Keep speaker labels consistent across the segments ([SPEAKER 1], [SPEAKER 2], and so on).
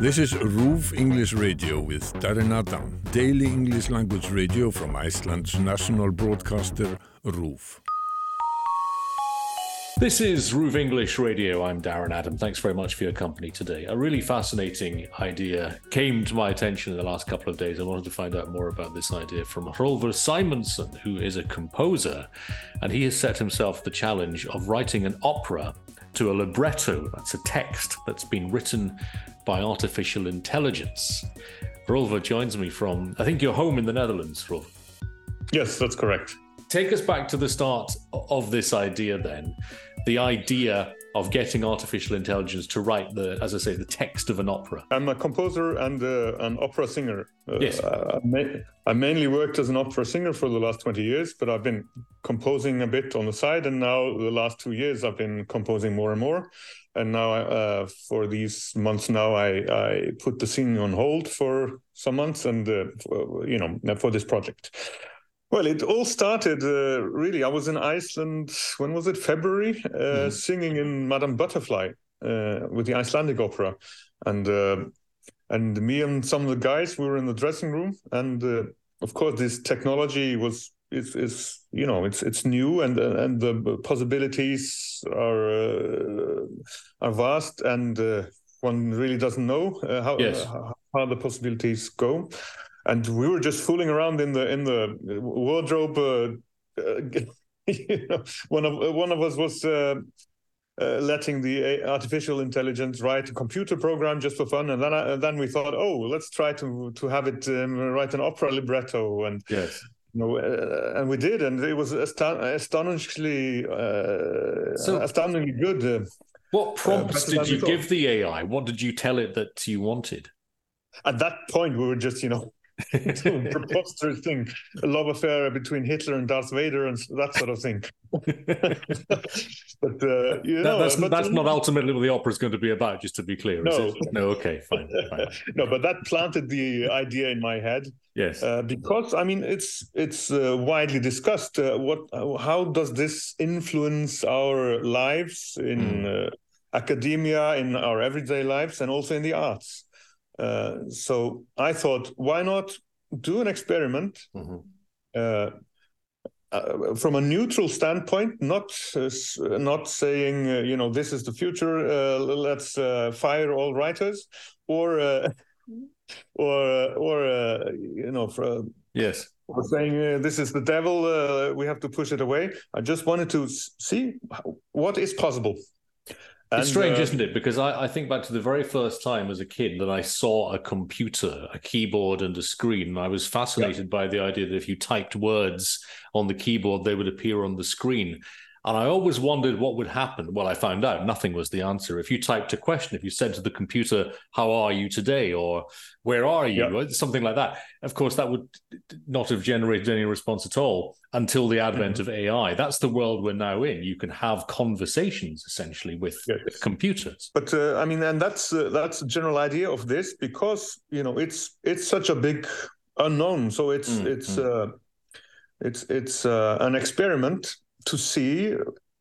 [SPEAKER 1] This is RÚV English Radio with Darren Adam, daily English language radio from Iceland's national broadcaster RÚV.
[SPEAKER 2] This is RÚV English Radio. I'm Darren Adam. Thanks very much for your company today. A really fascinating idea came to my attention in the last couple of days. I wanted to find out more about this idea from Hrólfur Sæmundsson, who is a composer, and he has set himself the challenge of writing an opera to a libretto. That's a text that's been written by artificial intelligence. Hrólfur joins me from, I think you're home in the Netherlands, Hrólfur.
[SPEAKER 3] Yes, that's correct.
[SPEAKER 2] Take us back to the start of this idea then. The idea of getting artificial intelligence to write the, as I say, the text of an opera.
[SPEAKER 3] I'm a composer and uh, an opera singer.
[SPEAKER 2] Uh, yes.
[SPEAKER 3] I, I, mainly worked as an opera singer for the last 20 years, but I've been composing a bit on the side. And now, the last two years, I've been composing more and more. And now, uh, for these months now, I, I put the singing on hold for some months and, uh, for, you know, for this project. Well, it all started uh, really. I was in Iceland. When was it? February, uh, mm-hmm. singing in Madame Butterfly uh, with the Icelandic Opera, and uh, and me and some of the guys we were in the dressing room, and uh, of course this technology was is is you know it's it's new and and the possibilities are uh, are vast, and one really doesn't know how,
[SPEAKER 2] yes.
[SPEAKER 3] how how the possibilities go and we were just fooling around in the in the wardrobe. Uh, uh, you know, one of one of us was. Uh, uh, letting the artificial intelligence write a computer program just for fun, and then I, and then we thought, oh, let's try to to have it um, write an opera libretto, and
[SPEAKER 2] yes,
[SPEAKER 3] you know, uh, and we did, and it was astonishingly uh, so, astoundingly good.
[SPEAKER 2] what prompts did you give the AI? What did you tell it that you wanted?
[SPEAKER 3] At that point, we were just, you know, preposterous thing, a love affair between Hitler and Darth Vader and that sort of thing. but uh, you know,
[SPEAKER 2] that's,
[SPEAKER 3] but,
[SPEAKER 2] that's not ultimately what the opera is going to be about. Just to be clear,
[SPEAKER 3] no,
[SPEAKER 2] no, okay, fine, fine.
[SPEAKER 3] no, but that planted the idea in my head.
[SPEAKER 2] Yes,
[SPEAKER 3] uh, because I mean, it's it's uh, widely discussed. Uh, what, how does this influence our lives in mm. academia, in our everyday lives, and also in the arts? Uh, so I thought, why not do an experiment mm-hmm. uh, uh, from a neutral standpoint, not uh, not saying uh, you know this is the future, uh, let's fire all writers, or or or you know for,
[SPEAKER 2] yes.
[SPEAKER 3] Or saying this is the devil, we have to push it away. I just wanted to see what is possible.
[SPEAKER 2] And, it's strange, uh, isn't it? Because I, I, think back to the very first time as a kid that I saw a computer, a keyboard, and a screen. And I was fascinated yeah. by the idea that if you typed words on the keyboard, they would appear on the screen. And I always wondered what would happen. Well, I found out nothing was the answer. If you typed a question, if you said to the computer, How are you today? or Where are you? Yeah. something like that. Of course, that would not have generated any response at all until the advent mm-hmm. of AI. That's the world we're now in. You can have conversations essentially with, yes. with computers.
[SPEAKER 3] But uh, I mean, and that's uh, that's the general idea of this because you know it's it's such a big unknown. So it's mm-hmm. it's uh, it's it's uh, an experiment to see,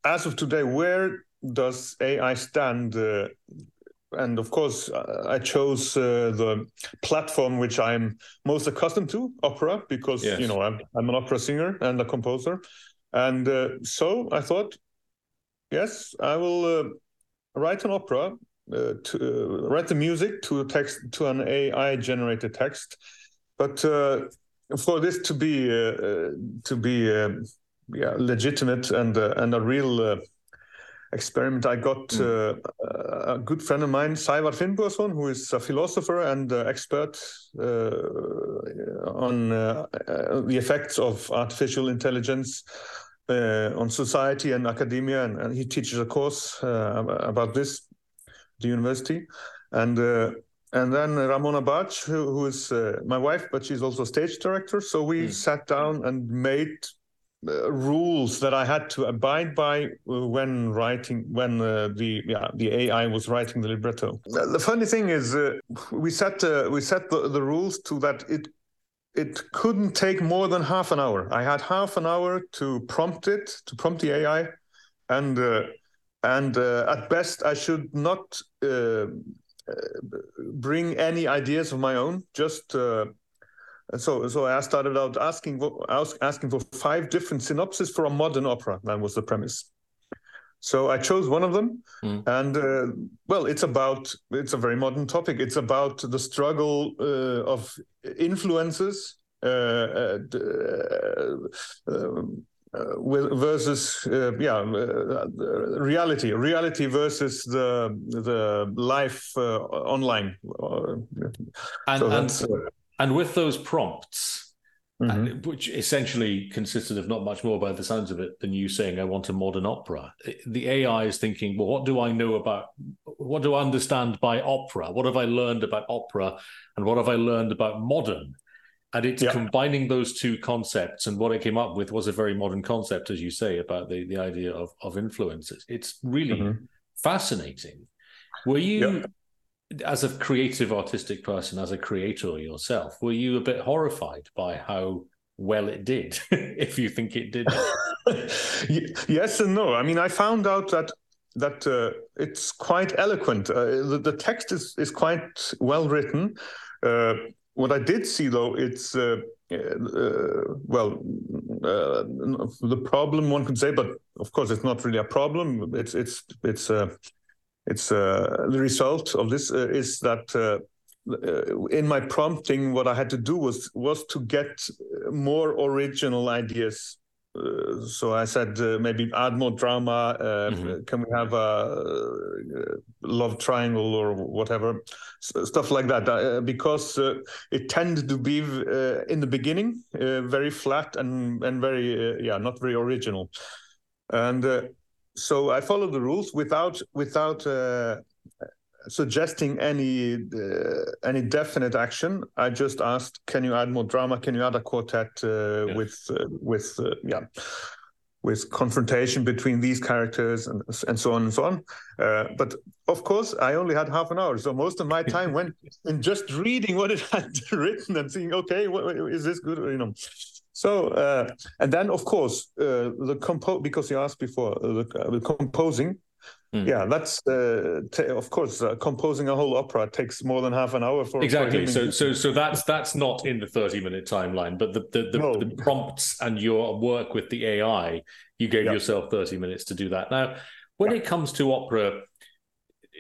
[SPEAKER 3] as of today, where does AI stand? Uh, and of course, uh, I chose uh, the platform which I'm most accustomed to, opera, because yes. you know I'm, I'm an opera singer and a composer, and uh, so I thought, yes, I will uh, write an opera, uh, to write the music to a text to an AI generated text, but for this to be to be yeah legitimate and uh, and a real uh, experiment. I got mm. a good friend of mine, Sævar Finnbogason, who is a philosopher and expert on the effects of artificial intelligence. Uh, on society and academia, and, and he teaches a course uh, about this at the university. And uh, and then Ramona Bach, who, who is my wife, but she's also stage director. So we mm. sat down and made uh, rules that I had to abide by uh, when writing when uh, the yeah the AI was writing the libretto. The funny thing is, uh, we set uh, we set the, the rules to that it it couldn't take more than half an hour. I had half an hour to prompt it to prompt the AI, and and at best I should not bring any ideas of my own. Just so so I started out asking asking for five different synopses for a modern opera. That was the premise. So I chose one of them, mm. and uh, well, it's about it's a very modern topic. It's about the struggle uh, of influences uh, uh, uh, uh versus yeah reality reality versus the the life online
[SPEAKER 2] and so and, and with those prompts Mm-hmm. which essentially consisted of not much more by the sounds of it than you saying i want a modern opera. The ai is thinking well what do i know about what do i understand by opera? What have i learned about opera? And what have i learned about modern? And it's yeah. combining those two concepts and what it came up with was a very modern concept as you say about the, the idea of, of influences. It's really mm-hmm. fascinating. Were you yeah as a creative artistic person as a creator yourself were you a bit horrified by how well it did if you think it did?
[SPEAKER 3] Yes and no. I mean i found out that that uh, it's quite eloquent. Uh, the, the, text is is quite well written. Uh, what i did see though it's uh, uh, well uh, the problem one could say but of course it's not really a problem. It's it's it's it's uh, the result of this uh, is that uh, uh, in my prompting, what I had to do was was to get more original ideas. Uh, so I said uh, maybe add more drama. Mm-hmm. Can we have a love triangle or whatever stuff like that? because it tended to be in the beginning very flat and and very yeah not very original, and so I follow the rules without without uh, suggesting any uh, any definite action. I just asked, "Can you add more drama? Can you add a quartet uh, yeah. with uh, with uh, yeah?" with confrontation between these characters and and so on and so on. Uh, but of course, I only had half an hour, so most of my time went in just reading what it had written and seeing, okay, what, is this good? You know, so, uh, and then of course, uh, the compo because you asked before uh, the, uh, the, composing. Mm. Yeah, that's uh, of course uh, composing a whole opera takes more than half an hour for
[SPEAKER 2] exactly. For so, so, so that's that's not in the thirty-minute timeline, but the the, the, no. the, prompts and your work with the AI, you gave yeah. yourself thirty minutes to do that. Now, when yeah. it comes to opera,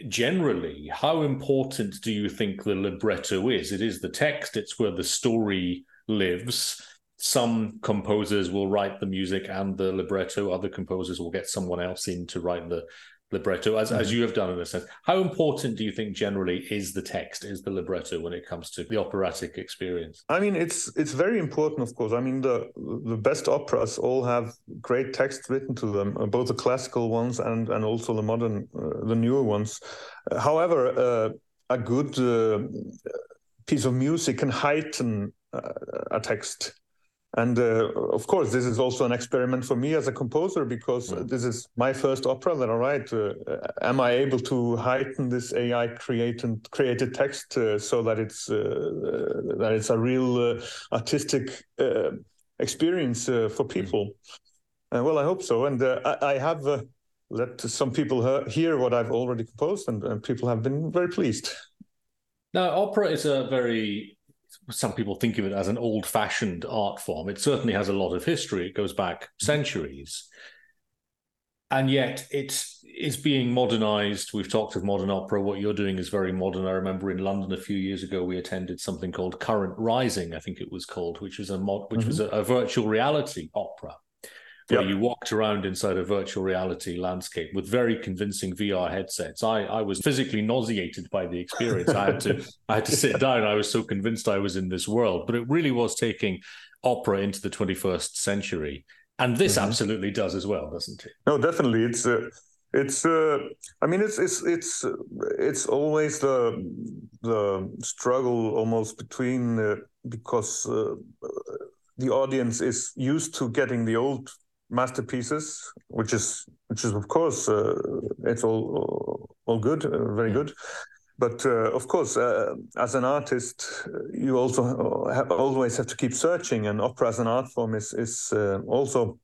[SPEAKER 2] generally, how important do you think the libretto is? It is the text; it's where the story lives some composers will write the music and the libretto other composers will get someone else in to write the libretto as, mm-hmm. as you have done in a sense. How important do you think generally is the text is the libretto when it comes to the operatic experience?
[SPEAKER 3] I mean it's it's very important of course. I mean the the best operas all have great text written to them uh, both the classical ones and and also the modern uh, the newer ones. However uh, a good uh, piece of music can heighten uh, a text and uh, of course this is also an experiment for me as a composer because mm. this is my first opera that i write uh, am i able to heighten this ai created created text uh, so that it's uh, uh, that it's a real uh, artistic experience for mm. people mm. well i hope so and I, I, have let some people hear what i've already composed and, and people have been very pleased
[SPEAKER 2] now opera is a very some people think of it as an old fashioned art form. It certainly has a lot of history, it goes back centuries. And yet it is being modernized. We've talked of modern opera. What you're doing is very modern. I remember in London a few years ago, we attended something called Current Rising, I think it was called, which was a mod, which mm-hmm. was a, a virtual reality opera where yep. you walked around inside a virtual reality landscape with very convincing VR headsets. I, I was physically nauseated by the experience. I had to I had to sit down. I was so convinced I was in this world. But it really was taking opera into the 21st century. And this mm-hmm. absolutely does as well, doesn't it?
[SPEAKER 3] No, definitely. It's uh, it's uh, I mean it's it's it's it's always the the struggle almost between uh, because uh, the audience is used to getting the old masterpieces, which is which is of course uh, it's all all good, uh, very good. But uh, of course, uh, as an artist, you also have, always have to keep searching, and opera as an art form is is uh, also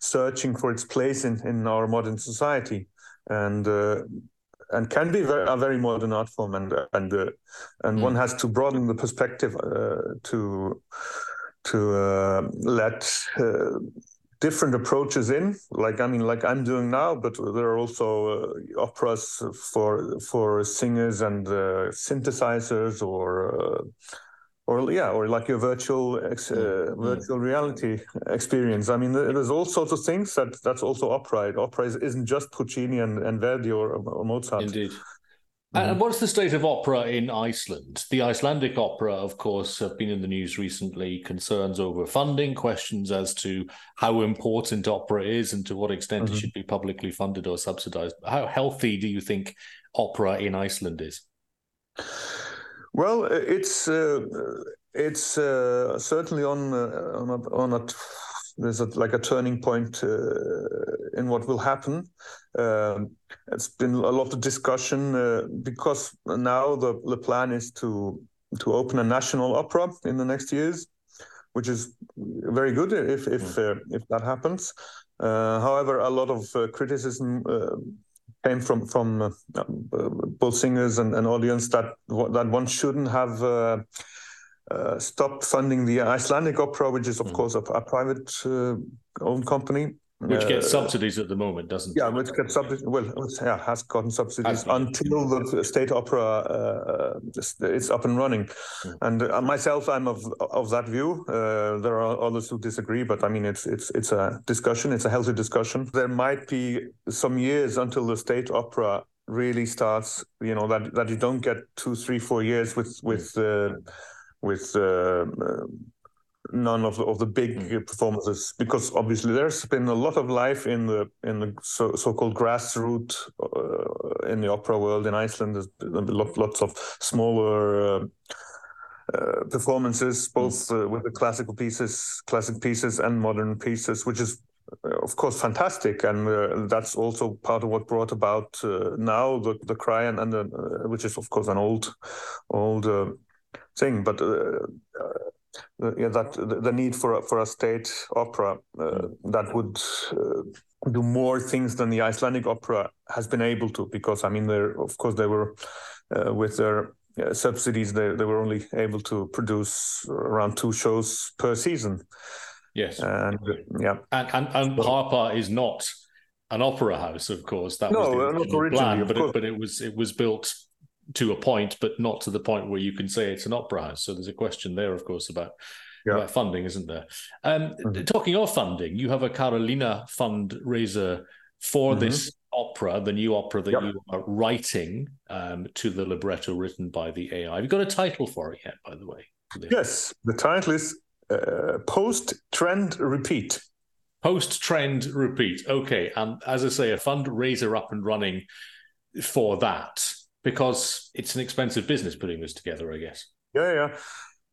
[SPEAKER 3] searching for its place in in our modern society. And uh, and can be very, a very modern art form, and and uh, and mm. one has to broaden the perspective uh, to to uh, let uh, different approaches in like i mean like i'm doing now but there are also uh, operas for for singers and uh, synthesizers or uh, or yeah or like your virtual ex, uh, mm. virtual reality experience. I mean there's all sorts of things that that's also opera. Opera isn't just puccini and, and verdi or, or mozart.
[SPEAKER 2] Indeed Mm-hmm. And what's the state of opera in Iceland? The Icelandic opera, of course, have been in the news recently. Concerns over funding, questions as to how important opera is and to what extent mm-hmm. it should be publicly funded or subsidized. How healthy do you think opera in Iceland is?
[SPEAKER 3] Well, it's uh, it's uh, certainly on uh, on a, on a there's a, like a turning point uh, in what will happen. Um, it's been a lot of discussion uh, because now the, the plan is to to open a national opera in the next years, which is very good if if mm. uh, if that happens. Uh, however, a lot of uh, criticism uh, came from from both singers and, and audience that that one shouldn't have uh, stopped funding the Icelandic Opera, which is of mm. course a, a private uh, owned company.
[SPEAKER 2] Which gets uh, subsidies at the moment, doesn't
[SPEAKER 3] yeah, it? Yeah, which gets subsidies. Well, yeah, has gotten subsidies has until the state opera uh, is up and running. Mm. And uh, myself, I'm of of that view. there are others who disagree, but I mean, it's it's it's a discussion. It's a healthy discussion. There might be some years until the state opera really starts. You know that that you don't get two, three, four years with with. Mm with uh, uh, none of the, of the big mm. performances because obviously there's been a lot of life in the in the so, so-called grassroots uh, in the opera world in Iceland. There's lot, lots of smaller uh, uh, performances, hmm. both uh, with the classical pieces, classic pieces, and modern pieces, which is of course fantastic, and that's also part of what brought about now the the cry and, and which is of course an old old thing, but uh, uh, yeah, that the, the, need for for a state opera uh, mm. that would do more things than the Icelandic opera has been able to, because I mean, they of course they were with their uh, subsidies, they, they were only able to produce around two shows per season.
[SPEAKER 2] Yes.
[SPEAKER 3] And yeah.
[SPEAKER 2] And, and, and Harpa is not an opera house, of course. That
[SPEAKER 3] no,
[SPEAKER 2] was
[SPEAKER 3] the originally, plan,
[SPEAKER 2] but it, but it was it was built to a point, but not to the point where you can say it's an opera house. So there's a question there, of course, about, yeah. about funding, isn't there? Um, mm-hmm. Talking of funding, you have a Karolina fundraiser for mm-hmm. this opera, the new opera that yep. you are writing um, to the libretto written by the AI. Have you got a title for it yet, by the way?
[SPEAKER 3] Yes, the title is uh, Post Trend Repeat.
[SPEAKER 2] Post Trend Repeat. Okay. And as I say, a fundraiser up and running for that because it's an expensive business putting this together, I guess.
[SPEAKER 3] Yeah, yeah.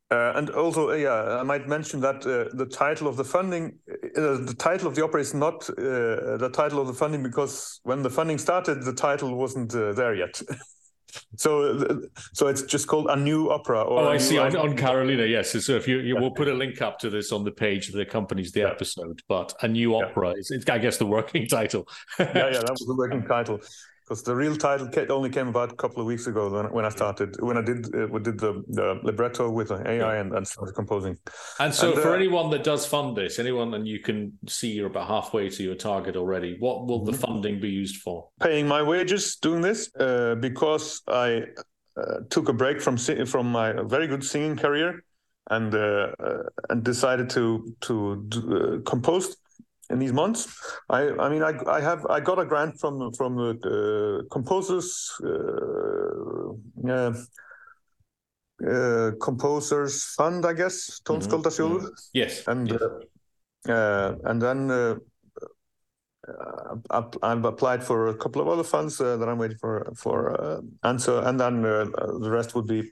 [SPEAKER 3] Uh, and also, uh, yeah, I might mention that uh, the title of the funding, uh, the title of the opera is not uh, the title of the funding because when the funding started, the title wasn't uh, there yet. so, so it's just called a new opera.
[SPEAKER 2] oh, I see on, on, Karolina. Yes. So if you, you yeah. we'll put a link up to this on the page that accompanies the yeah. episode. But a new opera yeah. is, I guess, the working title.
[SPEAKER 3] yeah, yeah, that was the working title because the real title only came about a couple of weeks ago when, when I started when I did uh, we did the, the libretto with AI yeah. and, and started composing.
[SPEAKER 2] And so, and, for uh, anyone that does fund this, anyone and you can see you're about halfway to your target already. What will the mm-hmm. funding be used for?
[SPEAKER 3] Paying my wages doing this uh, because I uh, took a break from from my very good singing career and uh, uh, and decided to to compose in these months. I, I mean, I, I have I got a grant from from the uh, composers, uh, uh, composers fund, I guess, Tónskáldasjóður.
[SPEAKER 2] Mm-hmm. Yes,
[SPEAKER 3] and
[SPEAKER 2] yes.
[SPEAKER 3] Uh, uh, and then. Uh, I've applied for a couple of other funds that I'm waiting for for answer, and then the rest would be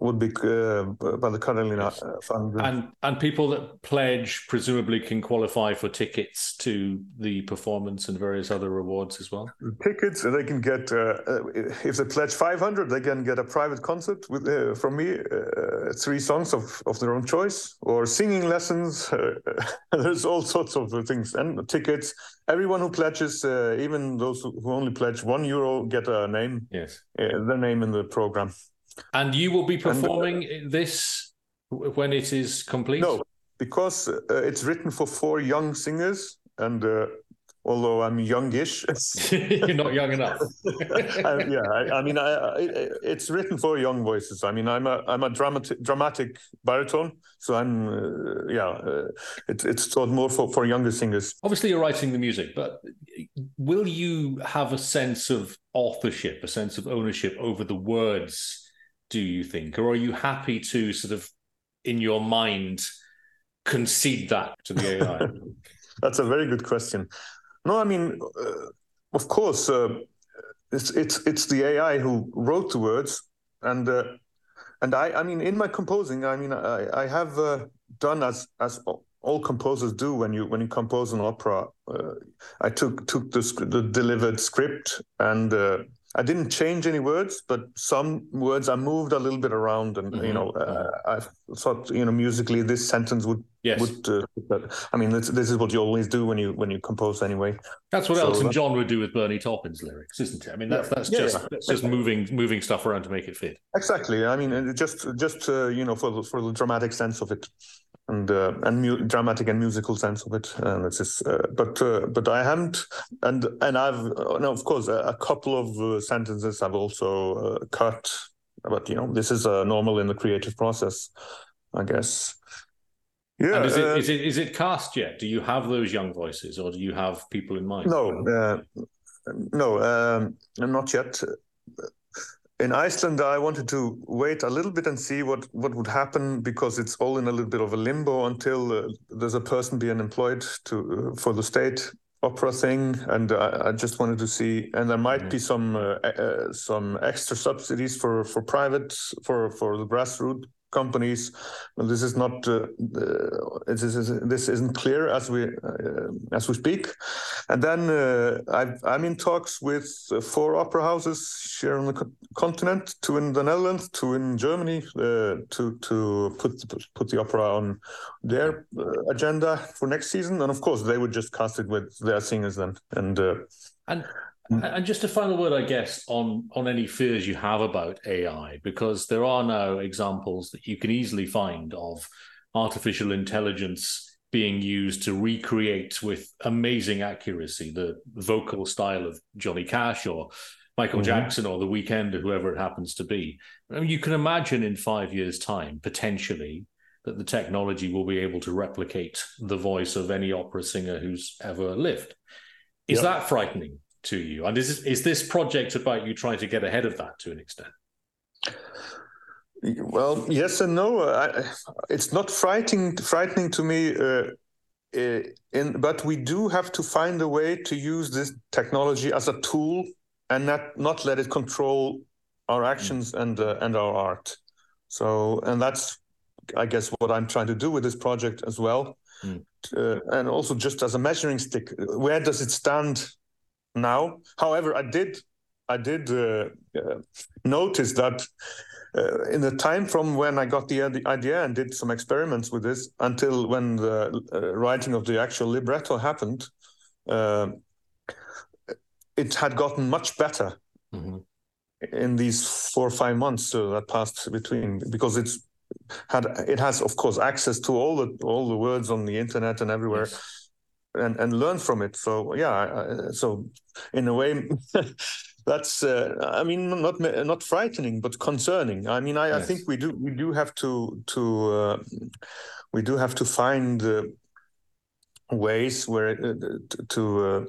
[SPEAKER 3] would be uh, by the Karolina. Uh, Fund.
[SPEAKER 2] And and people that pledge presumably can qualify for tickets to the performance and various other rewards as well.
[SPEAKER 3] Tickets, they can get uh, uh if they pledge 500, they can get a private concert with uh, from me, uh, three songs of, of their own choice, or singing lessons. there's all sorts of things and tickets. Everyone who pledges, even those who only pledge one euro, get a name.
[SPEAKER 2] Yes,
[SPEAKER 3] their name in the program.
[SPEAKER 2] And you will be performing and, uh, this when it is complete?
[SPEAKER 3] No, because uh, it's written for four young singers, and uh, although I'm youngish,
[SPEAKER 2] you're not young enough.
[SPEAKER 3] I, yeah, I, I mean, I, it's written for young voices. I mean, I'm a I'm a dramatic dramatic baritone, so I'm uh, yeah, uh, it's it's thought more for for younger singers.
[SPEAKER 2] Obviously, you're writing the music, but will you have a sense of authorship, a sense of ownership over the words? Do you think? Or are you happy to sort of, in your mind, concede that to the AI?
[SPEAKER 3] That's a very good question. No, I mean, uh, of course, uh, it's it's it's the AI who wrote the words, and uh, and I I mean, in my composing, I mean, I I have uh, done as as all composers do when you when you compose an opera. Uh, I took took the, the delivered script and uh, I didn't change any words, but some words I moved a little bit around, and mm-hmm. you know, uh, I thought you know musically this sentence would
[SPEAKER 2] yes.
[SPEAKER 3] would. Uh, I mean, this, this, is what you always do when you when you compose anyway.
[SPEAKER 2] That's what so Elton John would do with Bernie Taupin's lyrics, isn't it? I mean, that's that's yeah, just yeah. that's just moving moving stuff around to make it fit.
[SPEAKER 3] Exactly. I mean, just just uh, you know for the, for the dramatic sense of it and uh, and mu- dramatic and musical sense of it. And it's just, uh, but uh, but I haven't, and and I've uh, no, of course, a, a couple of uh, sentences I've also uh, cut. But you know, this is normal in the creative process, I guess.
[SPEAKER 2] Yeah. And is it, is it is it cast yet? Do you have those young voices, or do you have people in mind?
[SPEAKER 3] No, no, um, not yet in Iceland, I wanted to wait a little bit and see what, what would happen because it's all in a little bit of a limbo until uh, there's a person being employed to uh, for the state opera thing, and I, I just wanted to see. And there might mm-hmm. be some uh, uh, some extra subsidies for for private for for the grassroots companies. This is not uh, this, is, this isn't clear as we uh, as we speak. And then uh, i am in talks with uh, four opera houses here on the co- continent, two in the Netherlands, two in Germany, uh, to to put put the opera on their uh, agenda for next season. And of course, they would just cast it with their singers then. And
[SPEAKER 2] and. And just a final word, I guess, on on any fears you have about AI, because there are now examples that you can easily find of artificial intelligence being used to recreate with amazing accuracy the vocal style of Johnny Cash or Michael mm-hmm. Jackson or The Weeknd or whoever it happens to be. I mean, you can imagine in five years' time, potentially, that the technology will be able to replicate the voice of any opera singer who's ever lived. Is yep. that frightening? To you? And is is this project about you trying to get ahead of that to an extent?
[SPEAKER 3] Well, yes and no. I, it's not frightening frightening to me. Uh, uh, in, but we do have to find a way to use this technology as a tool and not not let it control our actions and uh, and our art. So, and that's, I guess, what I'm trying to do with this project as well. Mm. Uh, and also just as a measuring stick, where does it stand now. However, I did I did uh, uh, notice that uh, in the time from when I got the, idea and did some experiments with this until when the uh, writing of the actual libretto happened, uh, it had gotten much better mm-hmm. in these four or five months that passed between because it's had it has of course access to all the all the words on the internet and everywhere. Yes and and learn from it. So yeah, so in a way. that's uh, i mean not not frightening but concerning i mean i, yes. I think we do we do have to to uh, we do have to find uh, ways where uh, to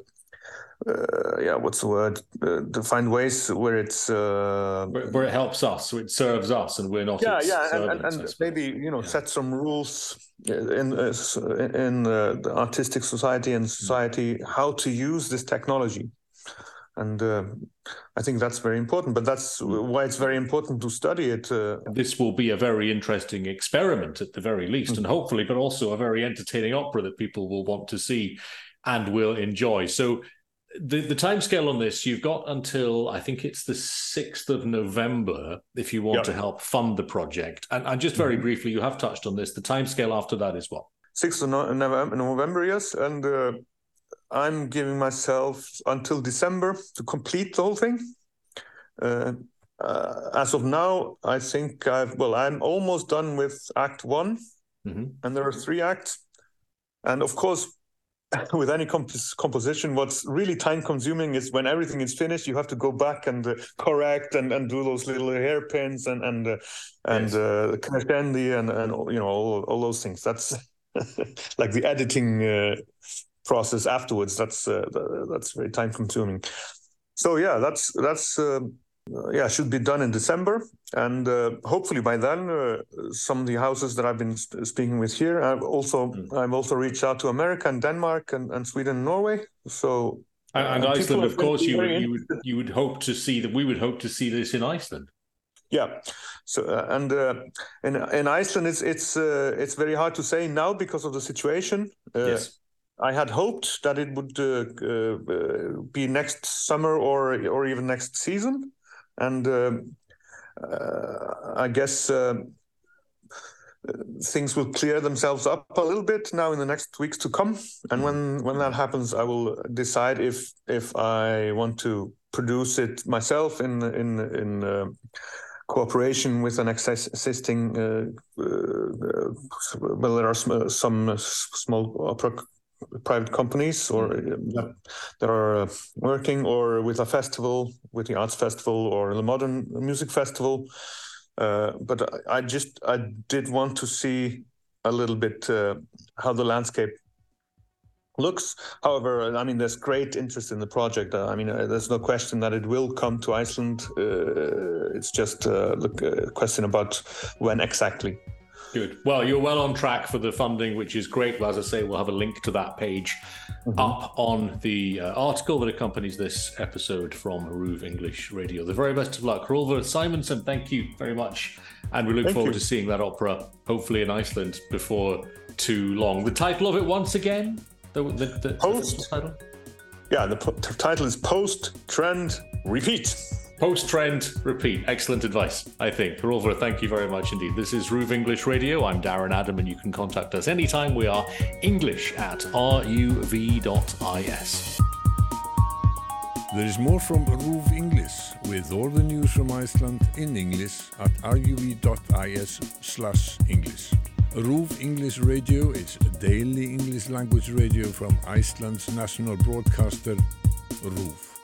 [SPEAKER 3] uh, yeah, what's the word? Uh, to find ways where it's uh,
[SPEAKER 2] where, where, it helps us, so it serves us, and we're not.
[SPEAKER 3] Yeah, yeah, and, and, and maybe you know yeah. set some rules in uh, in uh, the artistic society and society how to use this technology, and uh, I think that's very important. But that's why it's very important to study it. Uh,
[SPEAKER 2] this will be a very interesting experiment at the very least, mm-hmm. and hopefully, but also a very entertaining opera that people will want to see and will enjoy. So. The, the time scale on this, you've got until I think it's the 6th of November if you want yep. to help fund the project. And, and just very mm-hmm. briefly, you have touched on this. The time scale after that is what?
[SPEAKER 3] 6th of November, November yes. And uh, I'm giving myself until December to complete the whole thing. Uh, uh, as of now, I think I've well, I'm almost done with Act One, mm-hmm. and there are three acts. And of course, with any comp- composition, what's really time consuming is when everything is finished, you have to go back and uh, correct and, and do those little hairpins and and uh, and uh, crescendi and and you know all, all those things. That's like the editing uh, process afterwards. That's uh, that's very time consuming. So yeah, that's that's uh, yeah should be done in December, and uh, hopefully by then uh, some of the houses that I've been speaking with here. I've also mm. I've also reached out to America and Denmark and, and Sweden and Norway. So
[SPEAKER 2] and, and uh, Iceland, of course, you would, you would you would hope to see that we would hope to see this in Iceland.
[SPEAKER 3] Yeah. So uh, and uh, in in Iceland, it's it's uh, it's very hard to say now because of the situation. Uh, yes. I had hoped that it would uh, uh, be next summer or or even next season, and I guess things will clear themselves up a little bit now in the next weeks to come. And when when that happens, I will decide if if I want to produce it myself in in in cooperation with an existing, uh, uh, well, there are some small private companies or mm-hmm. uh, that are working, or with a festival, with the arts festival or the modern music festival. but I just I did want to see a little bit how the landscape looks. However, I mean, there's great interest in the project. Uh, I mean, uh, there's no question that it will come to Iceland. Uh, it's just uh, a question about when exactly.
[SPEAKER 2] Good. Well, you're well on track for the funding, which is great. Well, as I say, we'll have a link to that page mm-hmm. up on the uh, article that accompanies this episode from RÚV English Radio. The very best of luck. Hrólfur Sæmundsson, thank you very much. And we look thank forward you. to seeing that opera, hopefully in Iceland, before too long. The title of it, once again? The, the, the
[SPEAKER 3] post title. Yeah, the po- title is Post Trend Repeat.
[SPEAKER 2] Post trend repeat. Excellent advice, I think. Hrólfur, thank you very much indeed. This is RÚV English Radio. I'm Darren Adam, and you can contact us anytime. We are English at ruv.is.
[SPEAKER 1] There is more from RÚV English with all the news from Iceland in English at ruv.is slash English. RÚV English Radio is daily English language radio from Iceland's national broadcaster, RÚV.